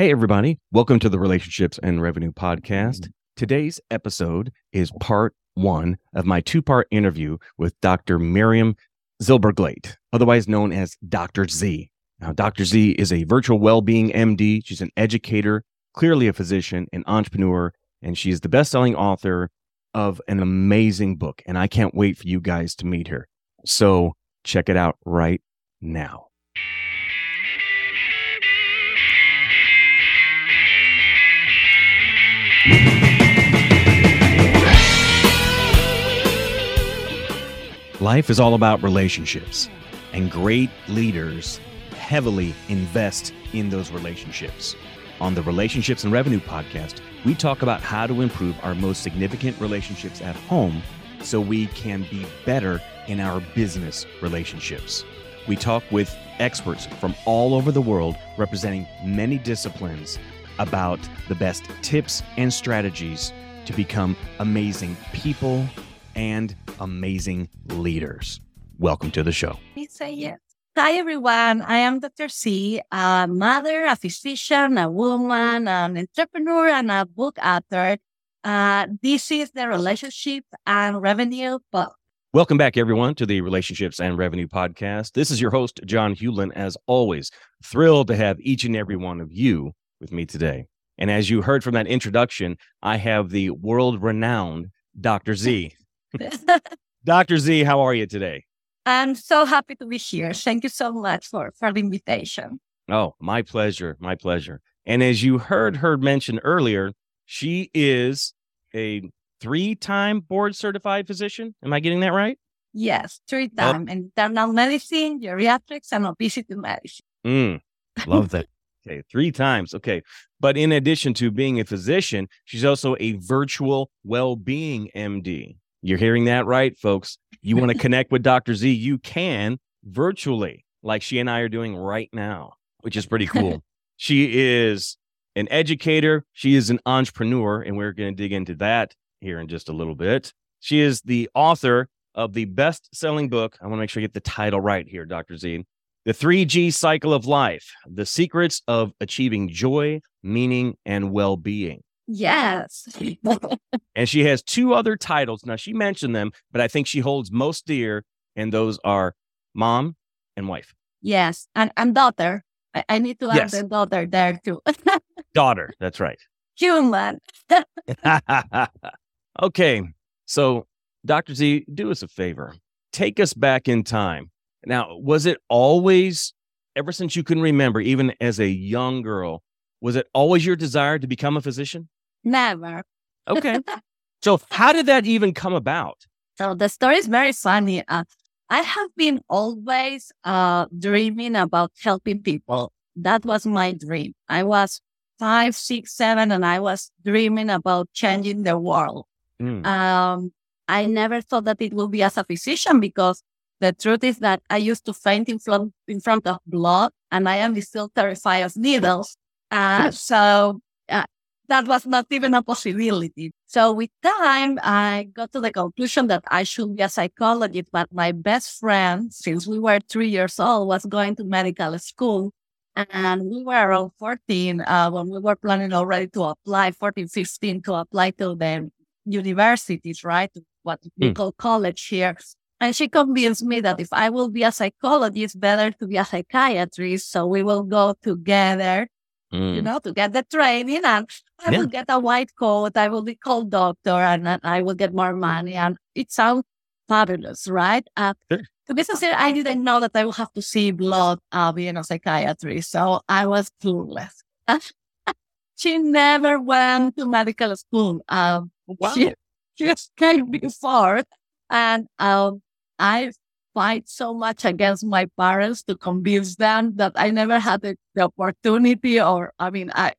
Hey, everybody. Welcome to the Relationships and Revenue Podcast. Today's episode is part one of my two part interview with Dr. Miriam Zylberglait, otherwise known as Dr. Z. Now, Dr. Z is a virtual well being MD. She's an educator, clearly a physician, an entrepreneur, and she is the best selling author of an amazing book. And I can't wait for you guys to meet her. So check it out right now. Life is all about relationships, and great leaders heavily invest in those relationships. On the Relationships and Revenue podcast, we talk about how to improve our most significant relationships at home so we can be better in our business relationships. We talk with experts from all over the world representing many disciplines about the best tips and strategies to become amazing people and amazing leaders. Welcome to the show. Please say yes. Hi, everyone. I am Dr. Z, a mother, a physician, a woman, an entrepreneur, and a book author. Uh, this is the Relationship and Revenue book. Welcome back, everyone, to the Relationships and Revenue Podcast. This is your host, John Hewlin. As always, thrilled to have each and every one of you with me today. And as you heard from that introduction, I have the world renowned Dr. Z. Dr. Z, how are you today? I'm so happy to be here. Thank you so much for, for the invitation. Oh, my pleasure. My pleasure. And as you heard her mention earlier, she is a three time board certified physician. Am I getting that right? Yes, three time oh. internal medicine, geriatrics, and obesity medicine. Mm, love that. Okay, three times. Okay. But in addition to being a physician, she's also a virtual well being MD. You're hearing that right, folks. You want to connect with Dr. Z, you can virtually, like she and I are doing right now, which is pretty cool. she is an educator, she is an entrepreneur, and we're going to dig into that here in just a little bit. She is the author of the best selling book. I want to make sure I get the title right here, Dr. Z. The 3G cycle of life, the secrets of achieving joy, meaning, and well being. Yes. and she has two other titles. Now, she mentioned them, but I think she holds most dear, and those are mom and wife. Yes. And, and daughter. I, I need to add yes. the daughter there too. daughter. That's right. Human. okay. So, Dr. Z, do us a favor. Take us back in time. Now, was it always, ever since you can remember, even as a young girl, was it always your desire to become a physician? Never. Okay. so how did that even come about? So the story is very funny. Uh, I have been always uh, dreaming about helping people. That was my dream. I was five, six, seven, and I was dreaming about changing the world. Mm. Um, I never thought that it would be as a physician because the truth is that I used to faint in front, in front of blood and I am still terrified of needles. Uh, so that was not even a possibility. So with time, I got to the conclusion that I should be a psychologist, but my best friend, since we were three years old, was going to medical school. And we were around 14 uh, when we were planning already to apply, 14, 15, to apply to the universities, right? What we mm. call college here. And she convinced me that if I will be a psychologist, better to be a psychiatrist. So we will go together mm. you know, to get the training and I yeah. will get a white coat. I will be called doctor and, and I will get more money. And it sounds fabulous, right? Uh, sure. To be sincere, I didn't know that I would have to see blood uh, being a psychiatrist. So I was clueless. she never went to medical school. Um, wow. She just came before. And um, I fight so much against my parents to convince them that I never had the, the opportunity or I mean I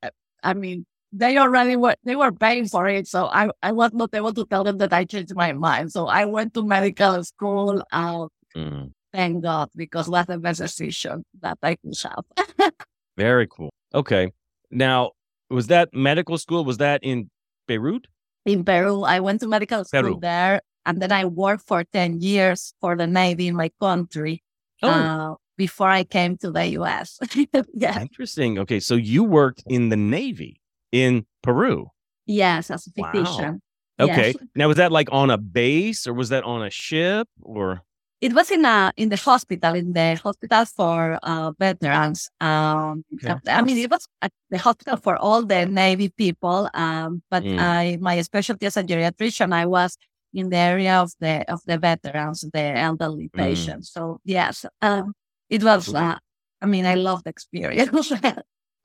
I mean they already were they were paying for it so I, I was not able to tell them that I changed my mind so I went to medical school uh, mm. thank God because that's the best decision that I could have very cool okay now was that medical school was that in Beirut in Peru I went to medical school Peru. there and then I worked for 10 years for the Navy in my country. Oh. Uh, before I came to the US. yeah. Interesting. Okay. So you worked in the Navy in Peru. Yes, as a physician. Wow. Okay. Yes. Now was that like on a base or was that on a ship or it was in a in the hospital in the hospital for uh, veterans. Um, okay. I mean, it was the hospital for all the Navy people. Um, but mm. I my specialty as a geriatrician, I was in the area of the of the veterans, the elderly mm. patients. So yes, um, it was. Uh, I mean, I loved the experience.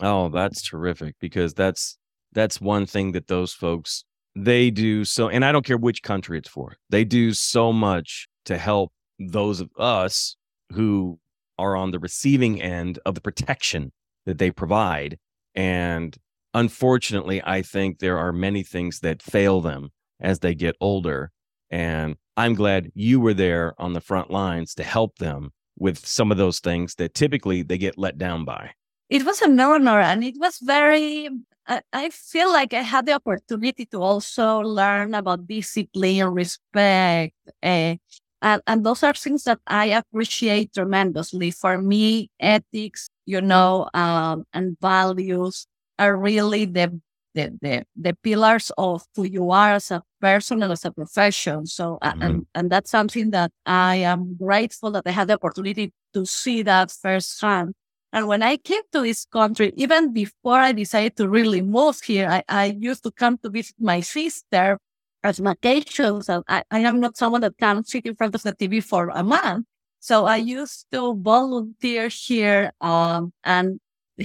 oh, that's terrific because that's that's one thing that those folks they do so, and I don't care which country it's for. They do so much to help those of us who are on the receiving end of the protection that they provide. And unfortunately, I think there are many things that fail them as they get older. And I'm glad you were there on the front lines to help them with some of those things that typically they get let down by. It was an honor and it was very, I, feel like I had the opportunity to also learn about discipline, respect, uh, and, and those are things that I appreciate tremendously. For me, ethics, you know, um, and values are really the, the, the, the, pillars of who you are as a person and as a profession. So, mm-hmm. and, and that's something that I am grateful that I had the opportunity to see that firsthand. And when I came to this country, even before I decided to really move here, I, I used to come to visit my sister as vacations. I, I am not someone that can sit in front of the TV for a month. So I used to volunteer here, um, and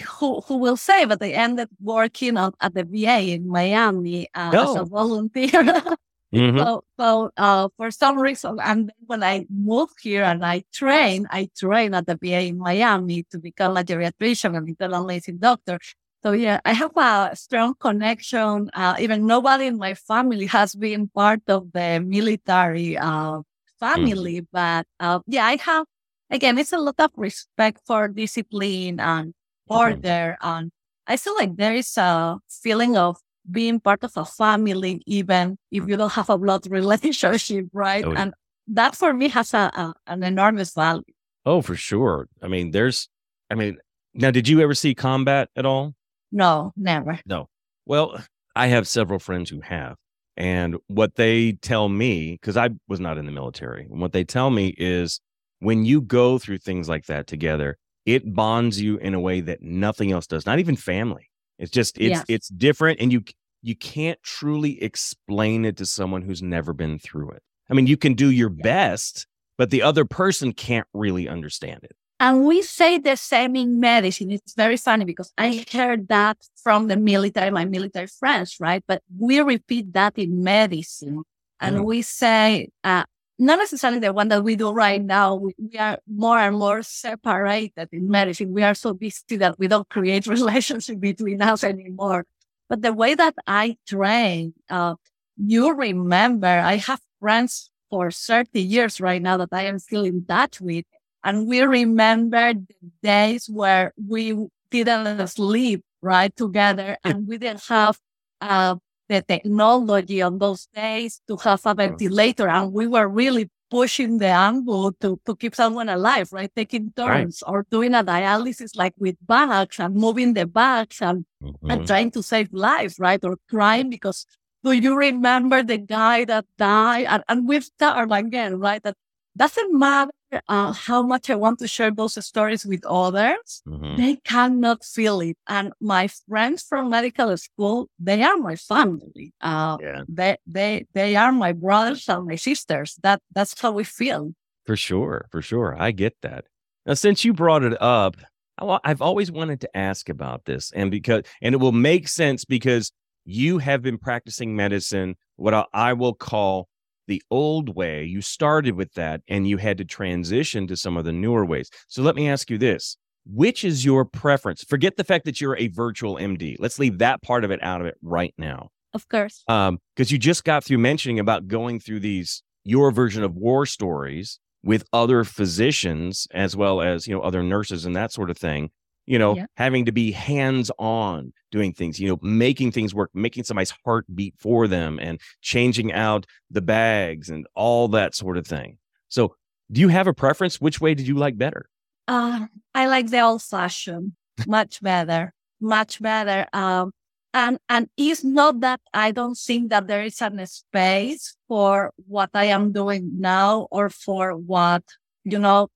who, who will say, but I ended working on, at the VA in Miami uh, oh. as a oh. volunteer. mm-hmm. So, so uh, for some reason, and when I moved here and I train, I train at the VA in Miami to become a geriatrician and internal medicine doctor. So yeah, I have a strong connection. Uh, even nobody in my family has been part of the military uh, family, mm. but uh, yeah, I have. Again, it's a lot of respect for discipline and order, mm-hmm. and I feel like there is a feeling of being part of a family, even if you don't have a blood relationship, right? Oh, and that for me has a, a an enormous value. Oh, for sure. I mean, there's, I mean, now, did you ever see combat at all? No, never. No. Well, I have several friends who have. And what they tell me, because I was not in the military, and what they tell me is when you go through things like that together, it bonds you in a way that nothing else does, not even family. It's just it's yes. it's different and you you can't truly explain it to someone who's never been through it. I mean, you can do your best, but the other person can't really understand it. And we say the same in medicine. It's very funny because I heard that from the military, my military friends, right? But we repeat that in medicine. And mm. we say, uh, not necessarily the one that we do right now. We, we, are more and more separated in medicine. We are so busy that we don't create relationship between us anymore. But the way that I train, uh, you remember, I have friends for 30 years right now that I am still in touch with. And we remember the days where we didn't sleep right together and we didn't have uh, the technology on those days to have a ventilator. And we were really pushing the angle to, to keep someone alive, right? Taking turns right. or doing a dialysis like with bags and moving the bags and, mm-hmm. and trying to save lives, right? Or crying because do you remember the guy that died? And, and we've started again, right? That doesn't matter uh, how much I want to share those stories with others, mm-hmm. they cannot feel it. And my friends from medical school, they are my family. Uh, yeah. they, they, they are my brothers and my sisters. That, that's how we feel. For sure. For sure. I get that. Now, since you brought it up, I've always wanted to ask about this and because, and it will make sense because you have been practicing medicine, what I will call the old way, you started with that and you had to transition to some of the newer ways. So let me ask you this which is your preference? Forget the fact that you're a virtual MD. Let's leave that part of it out of it right now. Of course. Um, because you just got through mentioning about going through these your version of war stories with other physicians as well as you know other nurses and that sort of thing you know, yeah. having to be hands on doing things, you know, making things work, making somebody's heart beat for them and changing out the bags and all that sort of thing. So, do you have a preference? Which way did you like better? Uh, I like the old fashioned, much better, much better. Um, and, and it's not that I don't think that there is a space for what I am doing now or for what, you know,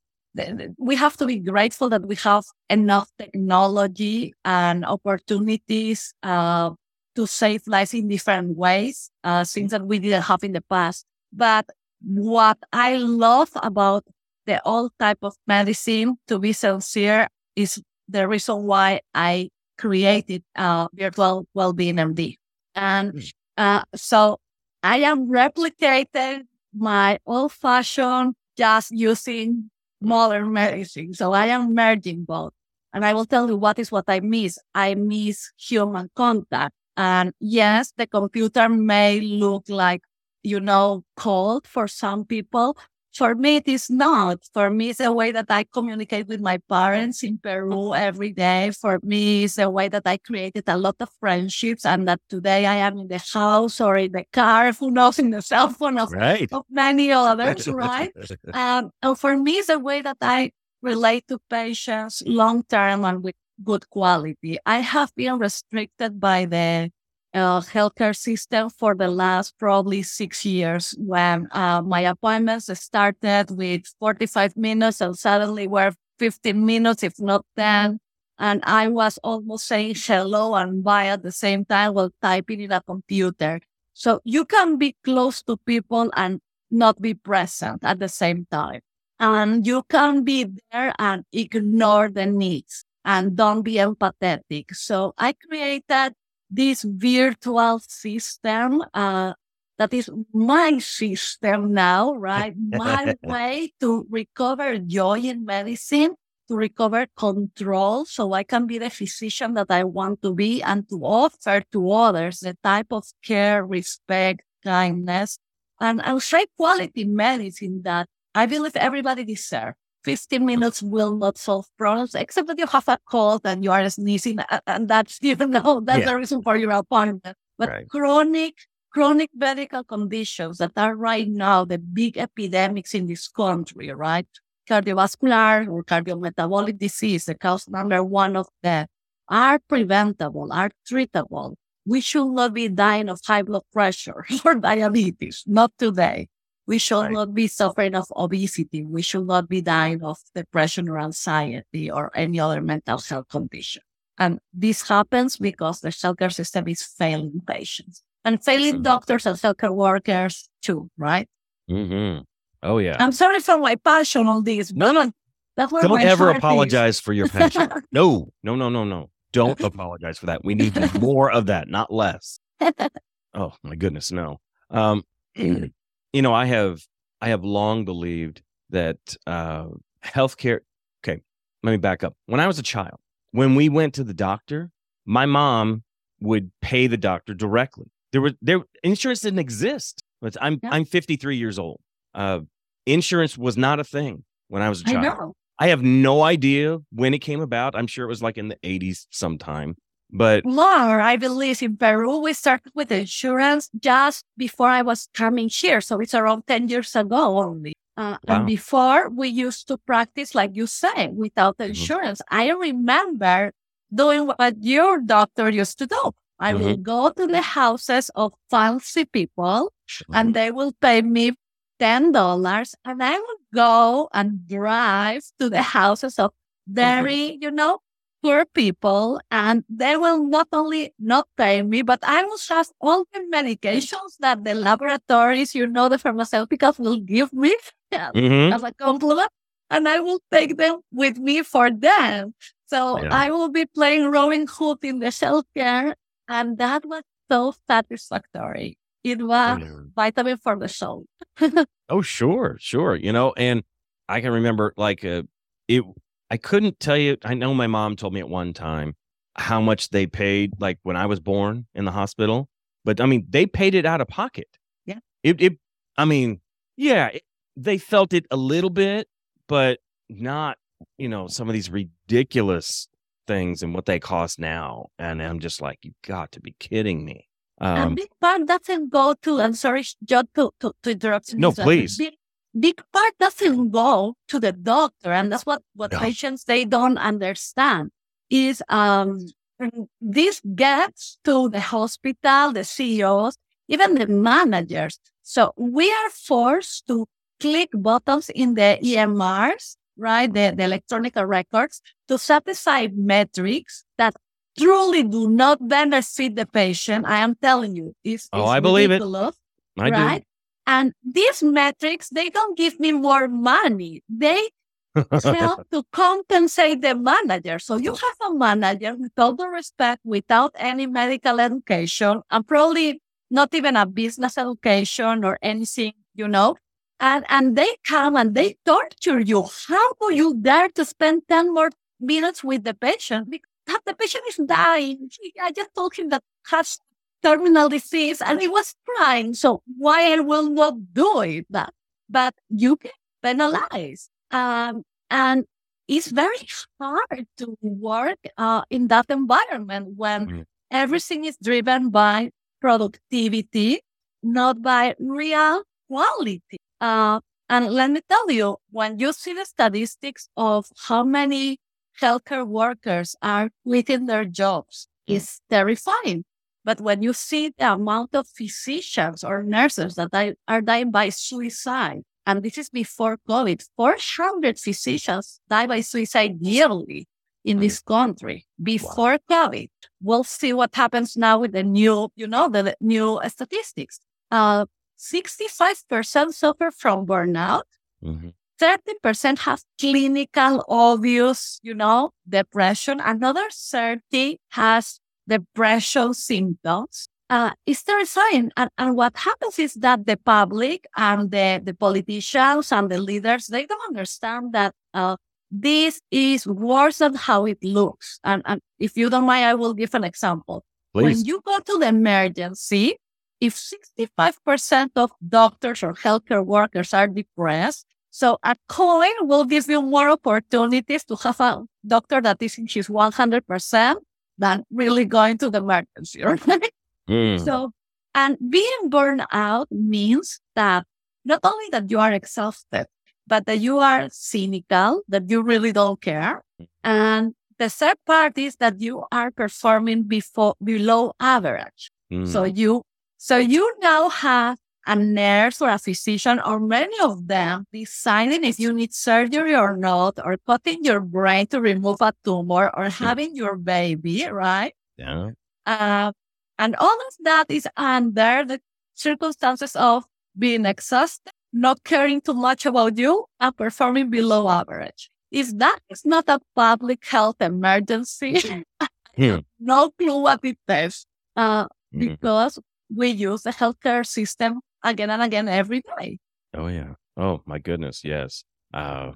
we have to be grateful that we have enough technology and opportunities, uh, to save lives in different ways, uh, things that we didn't have in the past. But what I love about the old type of medicine, to be sincere, is the reason why I created uh, virtual well-being MD. And hmm. uh, so I am replicating my old-fashioned just using modern medicine. So I am merging both. And I will tell you what is what I miss. I miss human contact. And yes, the computer may look like, you know, cold for some people, for me, it is not. For me, it's a way that I communicate with my parents in Peru every day. For me, it's a way that I created a lot of friendships and that today I am in the house or in the car, who knows, in the cell phone of, right. of many others, right? um, and for me, it's a way that I relate to patients long term and with good quality. I have been restricted by the uh, healthcare system for the last probably six years when uh, my appointments started with 45 minutes and suddenly were 15 minutes, if not 10. And I was almost saying hello and bye at the same time while typing in a computer. So you can be close to people and not be present at the same time. And you can be there and ignore the needs and don't be empathetic. So I created this virtual system uh, that is my system now, right? my way to recover joy in medicine, to recover control so I can be the physician that I want to be and to offer to others the type of care, respect, kindness, and, and high quality medicine that I believe everybody deserves. 15 minutes will not solve problems, except that you have a cold and you are sneezing, and that's you know that's yeah. the reason for your appointment. But right. chronic chronic medical conditions that are right now the big epidemics in this country, right? Cardiovascular or cardiometabolic disease, the cause number one of death, are preventable, are treatable. We should not be dying of high blood pressure or diabetes, not today. We should right. not be suffering of obesity. We should not be dying of depression or anxiety or any other mental health condition. And this happens because the healthcare system is failing patients and failing doctors and healthcare workers too, right? Mm-hmm. Oh, yeah. I'm sorry for my passion on this. No, no. Don't ever apologize is. for your passion. no, no, no, no, no. Don't apologize for that. We need more of that, not less. oh, my goodness, no. Um, you know, I have I have long believed that uh, healthcare. Okay, let me back up. When I was a child, when we went to the doctor, my mom would pay the doctor directly. There was there insurance didn't exist. But I'm yeah. I'm 53 years old. Uh, insurance was not a thing when I was a child. I, I have no idea when it came about. I'm sure it was like in the 80s sometime. But more, I believe in Peru, we started with insurance just before I was coming here. So it's around 10 years ago only. Uh, wow. And before we used to practice, like you say, without mm-hmm. insurance. Mm-hmm. I remember doing what your doctor used to do. I mm-hmm. will go to the houses of fancy people mm-hmm. and they will pay me $10 and I will go and drive to the houses of mm-hmm. very, you know, poor people and they will not only not pay me, but I will have all the medications that the laboratories, you know, the pharmaceuticals will give me mm-hmm. as a compliment. And I will take them with me for them. So yeah. I will be playing Robin Hood in the healthcare. And that was so satisfactory. It was vitamin for the soul. oh, sure, sure. You know, and I can remember like uh, it I couldn't tell you. I know my mom told me at one time how much they paid, like when I was born in the hospital. But I mean, they paid it out of pocket. Yeah. It. it I mean, yeah, it, they felt it a little bit, but not. You know, some of these ridiculous things and what they cost now, and I'm just like, you've got to be kidding me. Um, a big part doesn't go to. I'm sorry, John, to, to, to interrupt. No, please. Big, big part doesn't go to the doctor. And that's what, what No. patients, they don't understand is, um, this gets to the hospital, the CEOs, even the managers. So we are forced to click buttons in the EMRs, right? The, the electronic records to satisfy metrics that truly do not benefit the patient. I am telling you, it's, Oh, it's I believe it. I right? And these metrics, they don't give me more money. They help to compensate the manager. So you have a manager with all the respect, without any medical education, and probably not even a business education or anything, you know. And and they come and they torture you. How do you dare to spend 10 more minutes with the patient? Because the patient is dying. I just told him that has terminal disease and he was crying. So why I will not do it that? But you can penalize. Um, and it's very hard to work uh, in that environment when Mm. everything is driven by productivity, not by real quality. Uh, and let me tell you, when you see the statistics of how many healthcare workers are quitting their jobs, it's terrifying. But when you see the amount of physicians or nurses that die, are dying by suicide, and this is before COVID, 400 physicians die by suicide yearly in this country before COVID. We'll see what happens now with the new, you know, the, new statistics. Uh, 65% suffer from burnout. Mhm. 30% have clinical obvious, you know, depression. Another 30 has depression symptoms. Uh, it's terrifying. And, and what happens is that the public and the, the politicians and the leaders, they don't understand that, uh, this is worse than how it looks. And, and if you don't mind, I will give an example. Please. When you go to the emergency, if 65% of doctors or healthcare workers are depressed, so a coin will give you more opportunities to have a doctor that is in his 100% than really going to the emergency, right? Mm. So, and being burned out means that not only that you are exhausted, but that you are cynical, that you really don't care. And the third part is that you are performing before, below average. Mm. So you, so you now have a nurse or a physician or many of them deciding if you need surgery or not, or cutting your brain to remove a tumor or having your baby, right? yeah. Uh, and all of that is under the circumstances of being exhausted, not caring too much about you, and performing below average. If that is not a public health emergency, Hmm. no clue what it is. Uh, because we use the healthcare system again and again every day. Oh yeah. Oh my goodness. Yes. Uh,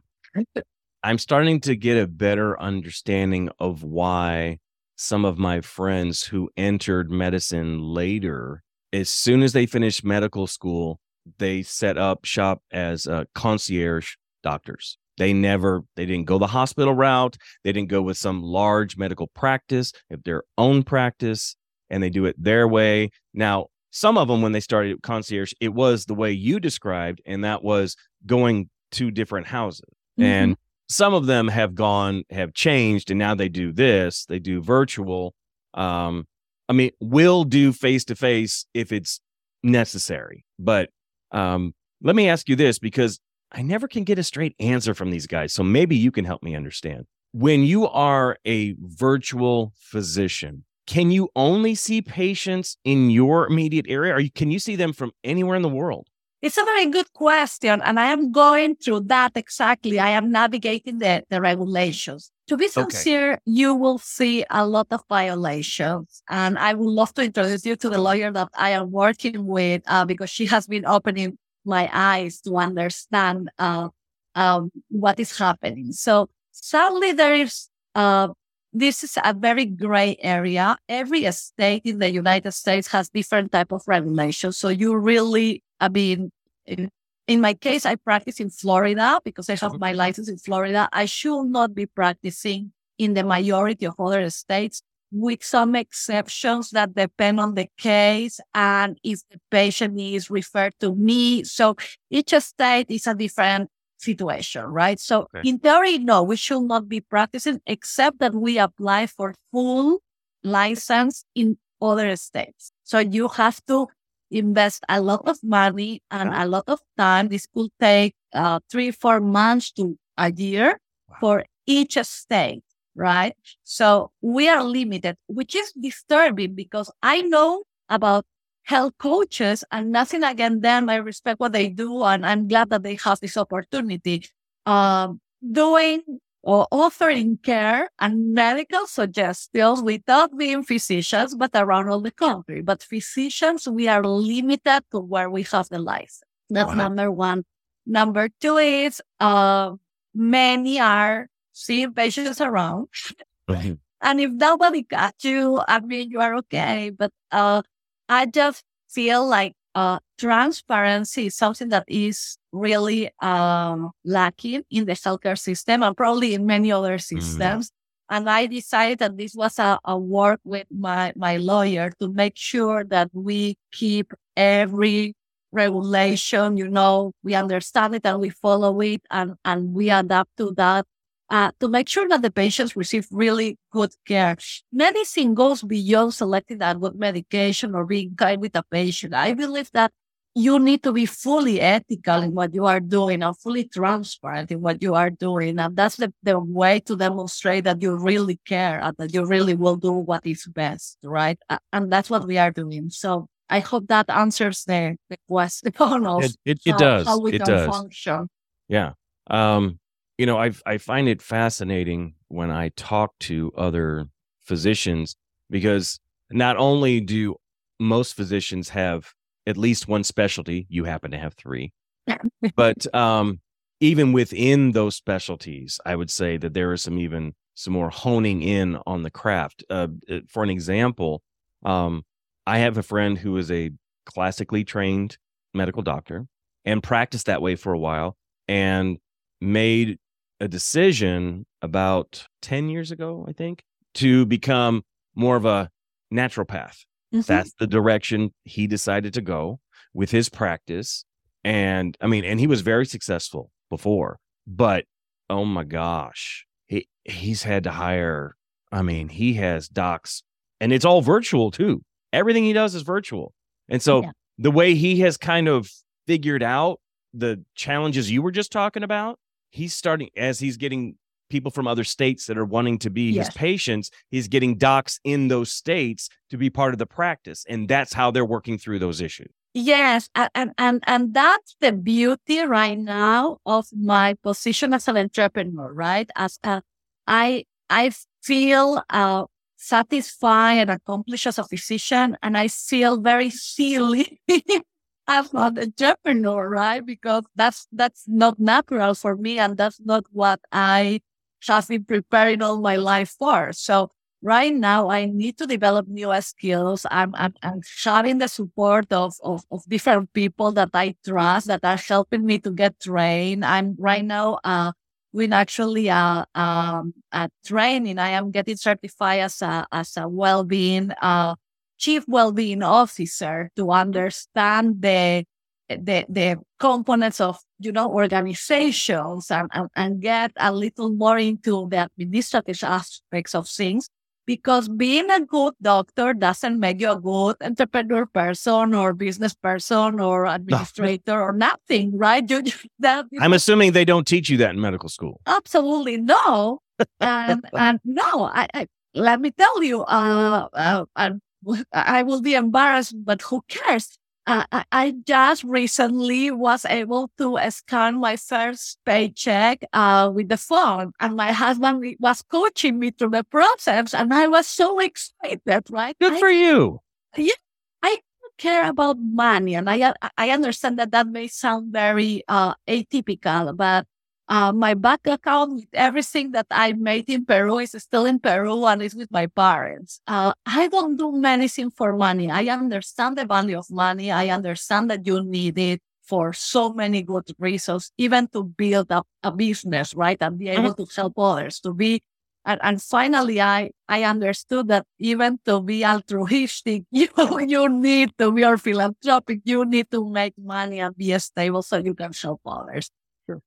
I'm starting to get a better understanding of why some of my friends who entered medicine later, as soon as they finished medical school, they set up shop as uh, concierge doctors. They never, they didn't go the hospital route. They didn't go with some large medical practice, have their own practice, and they do it their way. Now, some of them, when they started concierge, it was the way you described, and that was going to different houses. And some of them have gone, have changed, and now they do this. They do virtual. Um, I mean, will do face to face if it's necessary. But um, let me ask you this because I never can get a straight answer from these guys. So maybe you can help me understand. When you are a virtual physician, can you only see patients in your immediate area? Or can you see them from anywhere in the world? It's a very good question. And I am going through that exactly. I am navigating the, the regulations. To be sincere, you will see a lot of violations. And I would love to introduce you to the lawyer that I am working with uh, because she has been opening my eyes to understand uh, um, what is happening. So sadly, there is, uh, this is a very gray area. Every state in the United States has different type of regulations. So you really, I mean, in, in my case, I practice in Florida because I have my license in Florida. I should not be practicing in the majority of other states with some exceptions that depend on the case and if the patient is referred to me. So each state is a different situation, right? So okay. in theory, no, we should not be practicing except that we apply for full license in other states. So you have to invest a lot of money and a lot of time. This could take uh, three, four months to a year wow. for each state right? So we are limited, which is disturbing because I know about health coaches and nothing against them. I respect what they do and I'm glad that they have this opportunity. Um, doing or offering care and medical suggestions without being physicians, but around all the country. But physicians, we are limited to where we have the license. That's wow. number one. Number two is, uh, many are seeing patients around. and if nobody got you, I mean, you are okay. But uh, I just feel like uh, transparency is something that is really um, lacking in the healthcare system and probably in many other mm-hmm. systems. Mm. And I decided that this was a, a work with my, my lawyer to make sure that we keep every regulation, you know, we understand it and we follow it and, and we adapt to that uh, to make sure that the patients receive really good care. Medicine goes beyond selecting that good medication or being kind with a patient. I believe that you need to be fully ethical in what you are doing and fully transparent in what you are doing. And that's the, the way to demonstrate that you really care and that you really will do what is best, right? And that's what we are doing. So I hope that answers the, the question. It, it, it how, does. How we it does. function. Yeah. Um, you know, I I find it fascinating when I talk to other physicians because not only do most physicians have at least one specialty, you happen to have three, but um, even within those specialties, I would say that there is some even some more honing in on the craft. Uh, for an example, um, I have a friend who is a classically trained medical doctor and practiced that way for a while and made a decision about 10 years ago, I think, to become more of a naturopath. Mm-hmm. That's the direction he decided to go with his practice. And I mean, and he was very successful before, but oh my gosh, he he's had to hire. I mean, he has docs and it's all virtual too. Everything he does is virtual. And so yeah. the way he has kind of figured out the challenges you were just talking about he's starting as he's getting people from other states that are wanting to be yes. his patients he's getting docs in those states to be part of the practice and that's how they're working through those issues yes and and and that's the beauty right now of my position as an entrepreneur right as a, i i feel uh satisfied and accomplished as a physician and i feel very silly I'm not an entrepreneur, right? Because that's that's not natural for me, and that's not what I have been preparing all my life for. So right now, I need to develop new skills. I'm I'm, I'm sharing the support of, of of different people that I trust that are helping me to get trained. I'm right now uh doing actually a um a training. I am getting certified as a as a well being uh chief well-being officer to understand the the the components of you know organizations and, and, and get a little more into the administrative aspects of things because being a good doctor doesn't make you a good entrepreneur person or business person or administrator or nothing, right? You, that, you I'm know, assuming they don't teach you that in medical school. Absolutely no, and and no. I, I, let me tell you, uh, uh, and I will be embarrassed, but who cares? Uh, I just recently was able to scan my first paycheck uh, with the phone, and my husband was coaching me through the process, and I was so excited. Right? Good I, for you. Yeah, I care about money, and I I understand that that may sound very uh, atypical, but uh, my bank account with everything that I made in Peru is still in Peru and is with my parents. Uh, I don't do medicine for money. I understand the value of money. I understand that you need it for so many good reasons, even to build up a business, right? And be able to help others, to be And, and finally, I, I understood that even to be altruistic, you, you need to be philanthropic, you need to make money and be stable so you can help others.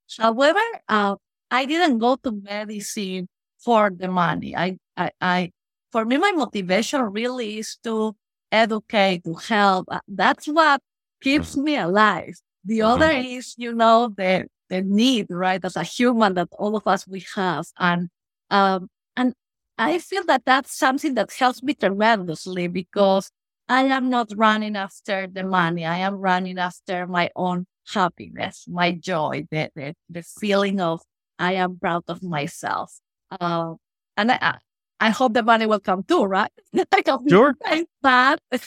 Sure. However, uh, I didn't go to medicine for the money. I, I, I, for me, my motivation really is to educate, to help. Uh, that's what keeps mm-hmm. me alive. The mm-hmm. other is, you know, the the need, right, as a human that all of us we have, and um, and I feel that that's something that helps me tremendously because I am not running after the money. I am running after my own happiness, my joy, the the, the feeling of I am proud of myself. Uh, and I, I hope the money will come too, right? I sure. But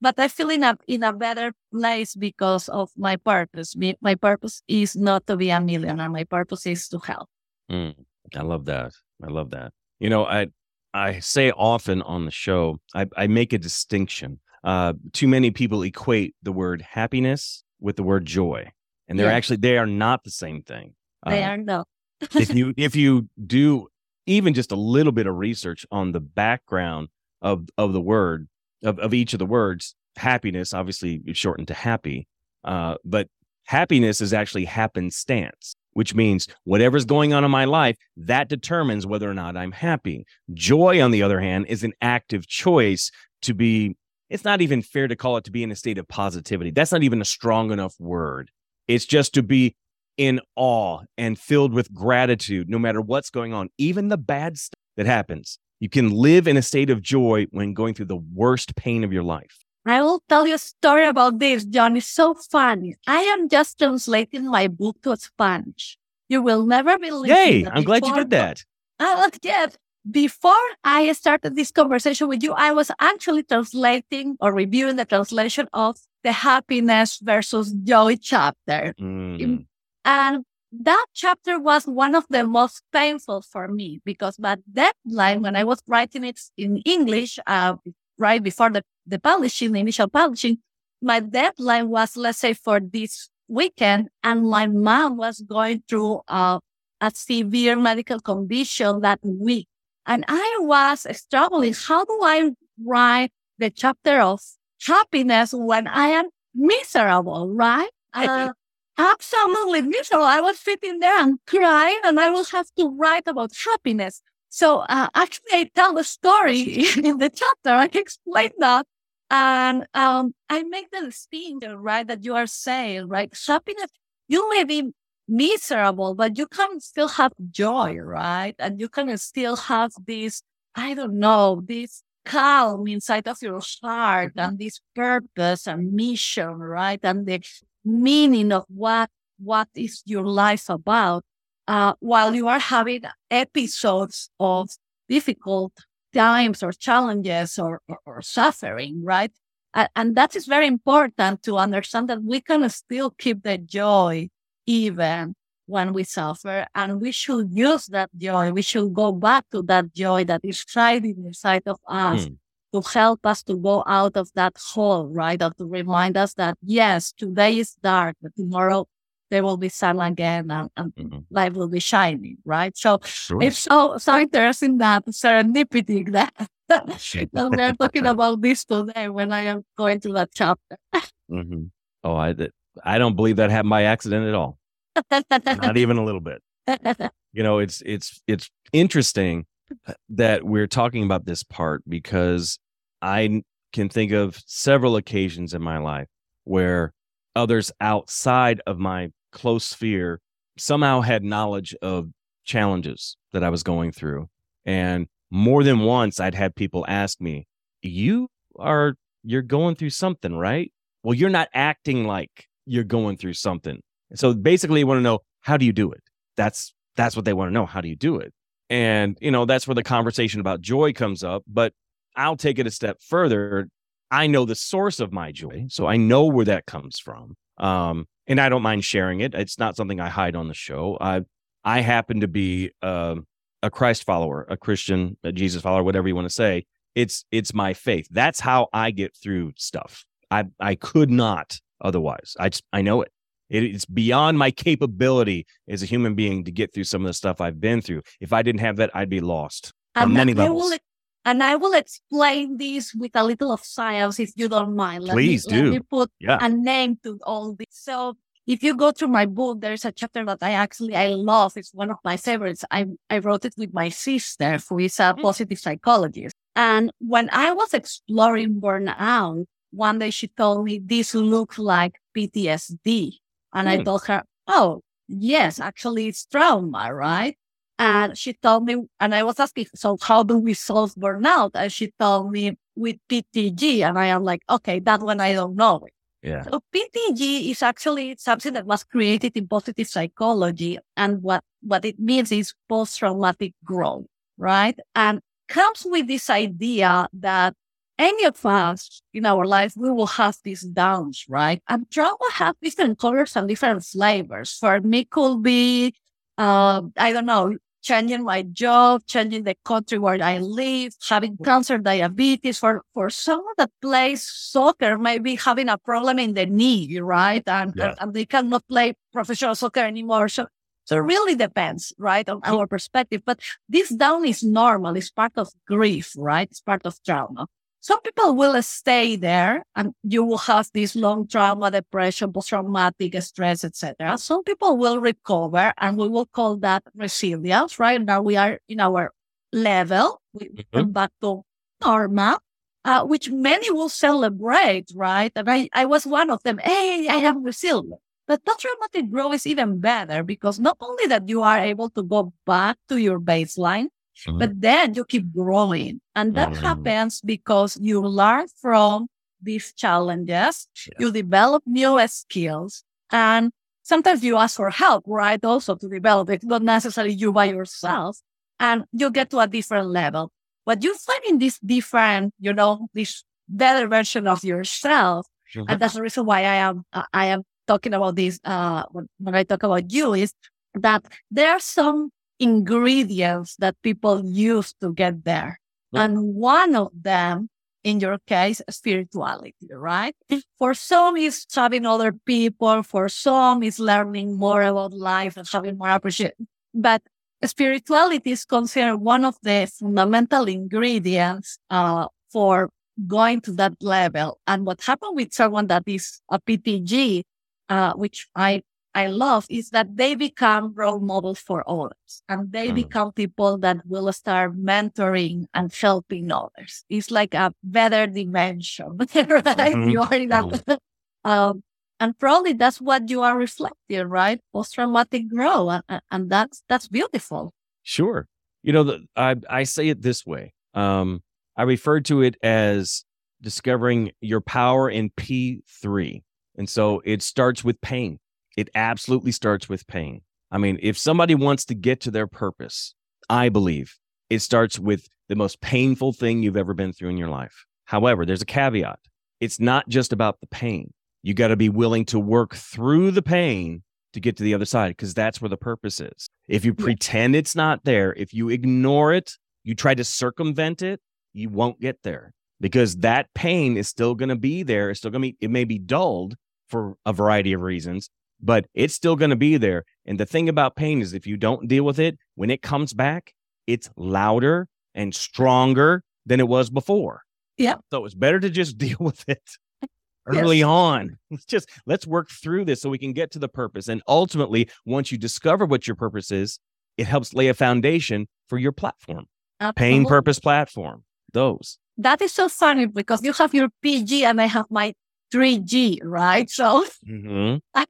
but I feel in a in a better place because of my purpose. My purpose is not to be a millionaire. My purpose is to help. Mm, I love that. I love that. You know, I I say often on the show, I, I make a distinction. Uh, too many people equate the word happiness with the word joy, and they're yeah. actually they are not the same thing. They uh, are not. if you if you do even just a little bit of research on the background of of the word of, of each of the words, happiness obviously shortened to happy, uh, but happiness is actually happenstance, which means whatever's going on in my life that determines whether or not I'm happy. Joy, on the other hand, is an active choice to be. It's not even fair to call it to be in a state of positivity. That's not even a strong enough word. It's just to be in awe and filled with gratitude no matter what's going on, even the bad stuff that happens. You can live in a state of joy when going through the worst pain of your life. I will tell you a story about this, John. It's so funny. I am just translating my book to Spanish. You will never believe Yay! I'm glad you did that. Uh, yes. Before I started this conversation with you, I was actually translating or reviewing the translation of the happiness versus joy chapter. Mm. And that chapter was one of the most painful for me because my deadline, when I was writing it in English, uh, right before the, the publishing, the initial publishing, my deadline was, let's say, for this weekend. And my mom was going through uh, a severe medical condition that week. And I was struggling. How do I write the chapter of happiness when I am miserable, right? Uh, absolutely miserable. I was sitting there and crying, and I will have to write about happiness. So uh, actually, I tell the story in the chapter. I explain that, and um, I make the distinction, right, that you are saying, right, happiness. You may be miserable, but you can still have joy, right, and you can still have this. I don't know this calm inside of your heart and this purpose and mission, right? And the meaning of what what is your life about uh, while you are having episodes of difficult times or challenges or, or, or suffering, right? Uh, and that is very important to understand that we can still keep the joy even when we suffer. And we should use that joy. We should go back to that joy that is right inside of us. Mm to help us to go out of that hole, right? Or to remind us that yes, today is dark, but tomorrow there will be sun again and, and mm-hmm. light will be shining, right? So sure. it's so so interesting that serendipity that, that we're talking about this today when I am going to that chapter. mm-hmm. Oh, I I don't believe that happened by accident at all. Not even a little bit. You know, it's it's it's interesting that we're talking about this part because I can think of several occasions in my life where others outside of my close sphere somehow had knowledge of challenges that I was going through. And more than once, I'd had people ask me, You are, you're going through something, right? Well, you're not acting like you're going through something. So basically, you want to know, How do you do it? That's, that's what they want to know. How do you do it? And, you know, that's where the conversation about joy comes up. But I'll take it a step further. I know the source of my joy, so I know where that comes from. Um, and I don't mind sharing it. It's not something I hide on the show. I I happen to be uh, a Christ follower, a Christian, a Jesus follower, whatever you want to say. It's it's my faith. That's how I get through stuff. I I could not otherwise. I just I know it. It, it's beyond my capability as a human being to get through some of the stuff I've been through. If I didn't have that, I'd be lost on And many I levels. will, and I will explain this with a little of science, if you don't mind. Let Please me, Let me put Yeah. a name to all this. So if you go through my book, there's a chapter that I actually I love. It's one of my favorites. I I wrote it with my sister, who is a Mm. positive psychologist. And when I was exploring burnout, one day she told me this looks like PTSD. And I Hmm. told her, Oh, yes, actually it's trauma, right? And she told me, and I was asking, so how do we solve burnout? And she told me with PTG. And I am like, okay, that one I don't know. Yeah. So PTG is actually something that was created in positive psychology. And what, what it means is post-traumatic growth, right? And comes with this idea that any of us in our life, we will have these downs, right? And trauma have different colors and different flavors. For me, could be, uh, I don't know, changing my job, changing the country where I live, having cancer, diabetes. For for someone that plays soccer, maybe having a problem in the knee, right? And, Yeah. and, and they cannot play professional soccer anymore. So so it really depends, right, on our perspective. But this down is normal. It's part of grief, right? It's part of trauma. Some people will stay there and you will have this long trauma, depression, post-traumatic stress, etc. Some people will recover and we will call that resilience, right? Now we are in our level. We Mhm. come back to normal, uh, which many will celebrate, right? And I, I was one of them. Hey, I am resilient. But post-traumatic growth is even better because not only that you are able to go back to your baseline, But then you keep growing. And that Mhm. happens because you learn from these challenges, Yeah. you develop new skills, and sometimes you ask for help, right? Also to develop it, not necessarily you by yourself, and you get to a different level. What you find in this different, you know, this better version of yourself, and that's the reason why I am uh, I am talking about this uh, when, when I talk about you is that there are some ingredients that people use to get there, and one of them, in your case, spirituality, right? For some, is having other people. For some, is learning more about life and having more appreciation. But spirituality is considered one of the fundamental ingredients uh, for going to that level. And what happened with someone that is a PTG, uh, which I I love, is that they become role models for others, and they Mm. become people that will start mentoring and helping others. It's like a better dimension, right? Mhm. You are in that. um, and probably that's what you are reflecting, right? Post traumatic growth, and- and, that's that's beautiful. Sure. You know, the, I I say it this way. Um, I refer to it as discovering your power in P three, and so it starts with pain. It absolutely starts with pain. I mean, if somebody wants to get to their purpose, I believe it starts with the most painful thing you've ever been through in your life. However, there's a caveat. It's not just about the pain. You got to be willing to work through the pain to get to the other side because that's where the purpose is. If you Yeah. pretend it's not there, if you ignore it, you try to circumvent it, you won't get there because that pain is still going to be there. It's still going to be, it may be dulled for a variety of reasons, but it's still going to be there. And the thing about pain is if you don't deal with it, when it comes back, it's louder and stronger than it was before. Yeah. So it's better to just deal with it early Yes. on. Let's just let's work through this so we can get to the purpose. And ultimately, once you discover what your purpose is, it helps lay a foundation for your platform. Pain purpose platform. Those. That is so funny because you have your PG and I have my 3G, right? So Mm-hmm. I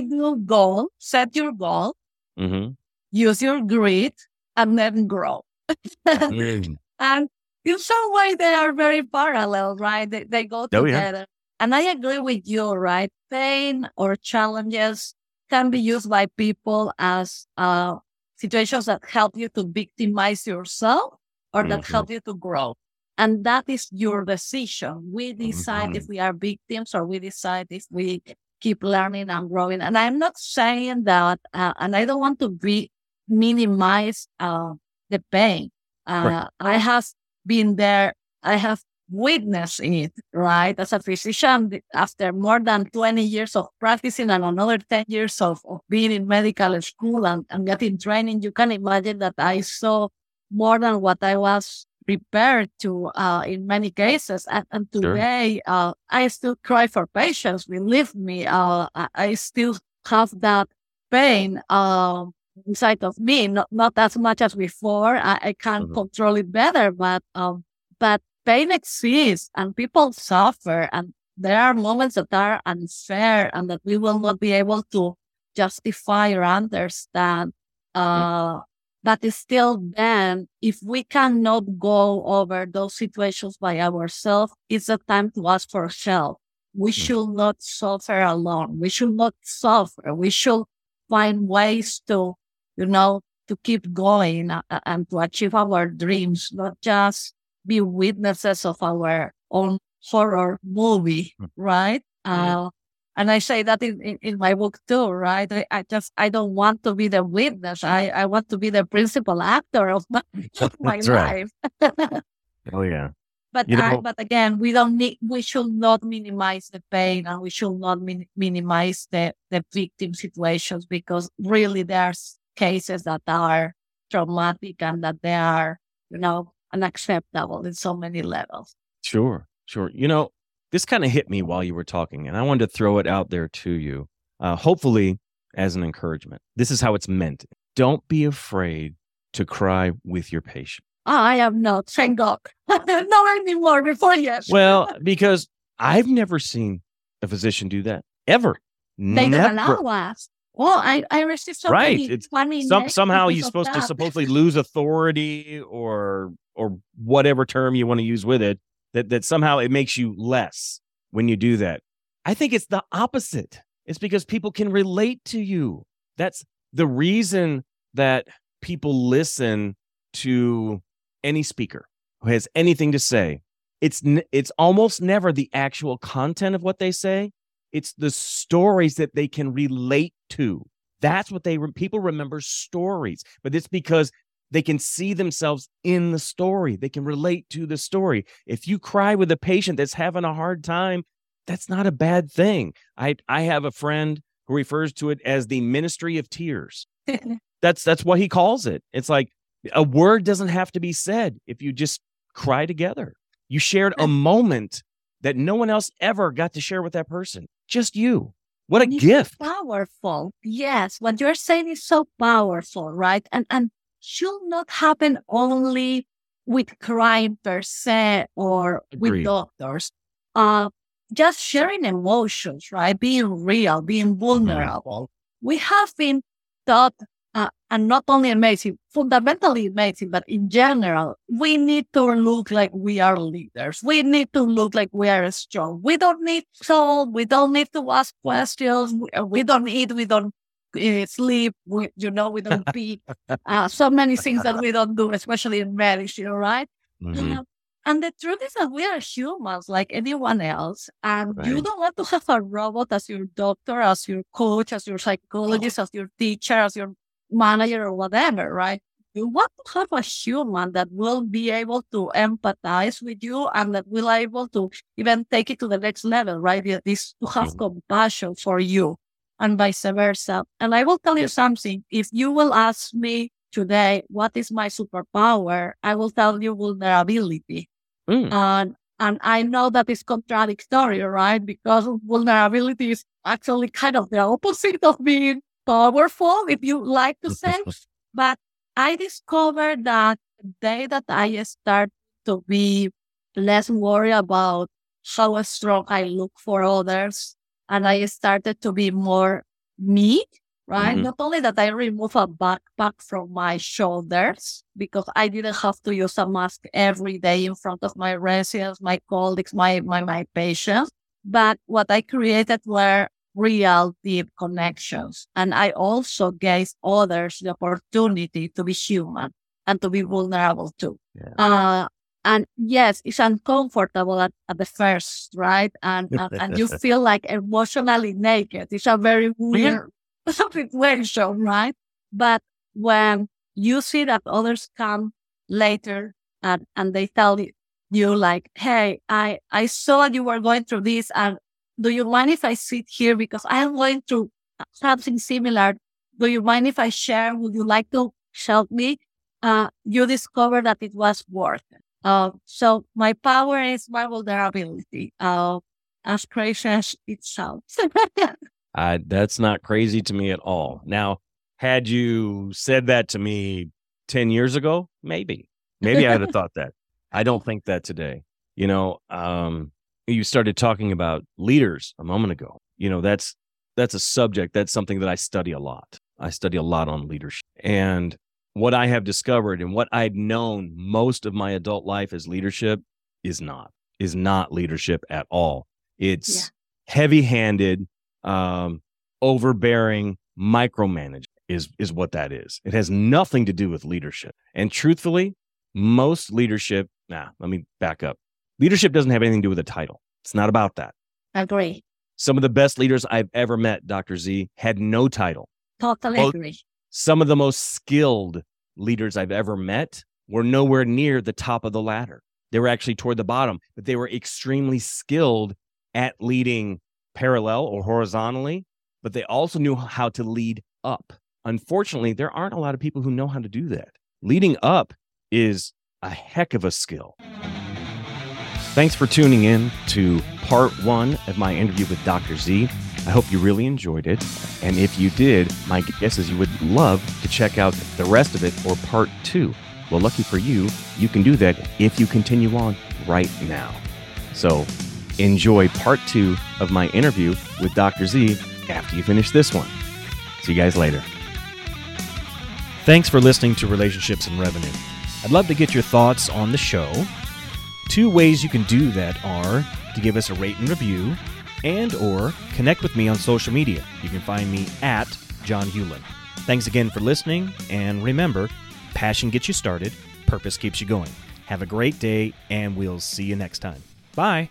do goal, set your goal, Mm-hmm. use your grit, and then grow. Mm. And in some way, they are very parallel, right? They, they go Oh, yeah. together. And I agree with you, right? Pain or challenges can be used by people as uh, situations that help you to victimize yourself or that Mhm. help you to grow. And that is your decision. We decide if we are victims or we decide if we keep learning and growing. And I'm not saying that, uh, and I don't want to be minimize uh, the pain. Uh, Right. I have been there. I have witnessed it, right? As a physician, after more than 20 years of practicing and another 10 years of, of being in medical school and, and getting training, you can imagine that I saw more than what I was prepared to uh, in many cases. And, and today, sure. uh, I still cry for patients. Believe me, uh, I still have that pain uh, inside of me, not, not as much as before. I, I can mm-hmm. control it better, but um, but pain exists and people suffer and there are moments that are unfair and that we will not be able to justify or understand. Uh, but still then, if we cannot go over those situations by ourselves, it's a time to ask for help. We mm-hmm. should not suffer alone. We should not suffer. We should find ways to, you know, to keep going uh, and to achieve our dreams, not just be witnesses of our own horror movie, mm. right? Uh, and I say that in, in, in, my book too, right? I, I, just, I don't want to be the witness. I, I want to be the principal actor of my, of my life. oh, yeah. But you know, I, but again, we don't need, we should not minimize the pain and we should not min, minimize the, the victim situations because really there's cases that are traumatic and that they are, you know, unacceptable in so many levels. Sure, sure. You know, this kind of hit me while you were talking, and I wanted to throw it out there to you, uh, hopefully as an encouragement. This is how it's meant. Don't be afraid to cry with your patient. I am not, thank God. not anymore before yes. Well, because I've never seen a physician do that ever. They never. don't allow us. Well, I, I received so right. It's some, somehow you're supposed to supposedly lose authority or or whatever term you want to use with it that that somehow it makes you less when you do that. I think it's the opposite. It's because people can relate to you. That's the reason that people listen to any speaker who has anything to say. It's it's almost never the actual content of what they say. It's the stories that they can relate to. That's what they people remember stories, but it's because they can see themselves in the story. They can relate to the story. If you cry with a patient that's having a hard time, that's not a bad thing. I I have a friend who refers to it as the ministry of tears. that's that's what he calls it. It's like a word doesn't have to be said if you just cry together. You shared a moment that no one else ever got to share with that person. Just you. What a gift. Powerful. Yes. What you're saying is so powerful, right? And and should not happen only with crime per se or Agreed. with doctors. Uh, just sharing emotions, right? Being real, being vulnerable. We have been taught, uh, and not only in medicine, fundamentally in medicine, but in general, we need to look like we are leaders. We need to look like we are strong. We don't need to We don't need to ask questions. We, we don't need, We don't uh, sleep. We, you know, we don't pee. Uh, so many things that we don't do, especially in marriage, you know, right? Mm-hmm. Uh, and the truth is that we are humans like anyone else. And right. you don't want to have a robot as your doctor, as your coach, as your psychologist, as your teacher, as your manager or whatever, right? You want to have a human that will be able to empathize with you and that will be able to even take it to the next level, right? This to have mm-hmm. compassion for you and vice versa. And I will tell you something. If you will ask me today, what is my superpower? I will tell you vulnerability. Mm. And, and I know that is contradictory, right? Because vulnerability is actually kind of the opposite of being powerful, if you like to say. but I discovered that the day that I start to be less worried about how strong I look for others and I started to be more me, right? Mm-hmm. Not only that I remove a backpack from my shoulders because I didn't have to use a mask every day in front of my residents, my colleagues, my, my, my patients, but what I created were real deep connections. And I also gave others the opportunity to be human and to be vulnerable too. Yeah. Uh, and yes, it's uncomfortable at, at the first, right? And, and, and you feel like emotionally naked. It's a very weird situation, right? But when you see that others come later and, and they tell you, you like, hey, I, I saw you were going through this and do you mind if I sit here because I'm going through something similar? Do you mind if I share? Would you like to help me? Uh, you discover that it was worth it. Uh, so my power is my vulnerability. Uh, as crazy as it sounds. uh, that's not crazy to me at all. Now, had you said that to me 10 years ago, maybe, maybe I'd have thought that. I don't think that today. You know, um, you started talking about leaders a moment ago. You know, that's that's a subject. That's something that I study a lot. I study a lot on leadership. And what I have discovered and what I'd known most of my adult life as leadership is not, is not leadership at all. It's yeah. heavy-handed, um, overbearing, micromanaging is is what that is. It has nothing to do with leadership. And truthfully, most leadership, nah, let me back up. Leadership doesn't have anything to do with a title. It's not about that. I Agree. Some of the best leaders I've ever met, Dr. Z, had no title. Totally well, agree. Some of the most skilled leaders I've ever met were nowhere near the top of the ladder. They were actually toward the bottom, but they were extremely skilled at leading parallel or horizontally, but they also knew how to lead up. Unfortunately, there aren't a lot of people who know how to do that. Leading up is a heck of a skill. Thanks for tuning in to part one of my interview with Dr. Z. I hope you really enjoyed it. And if you did, my guess is you would love to check out the rest of it or part two. Well, lucky for you, you can do that if you continue on right now. So enjoy part two of my interview with Dr. Z after you finish this one. See you guys later. Thanks for listening to Relationships and Revenue. I'd love to get your thoughts on the show. Two ways you can do that are to give us a rate and review and or connect with me on social media. You can find me at John Hewlin. Thanks again for listening and remember, passion gets you started, purpose keeps you going. Have a great day and we'll see you next time. Bye.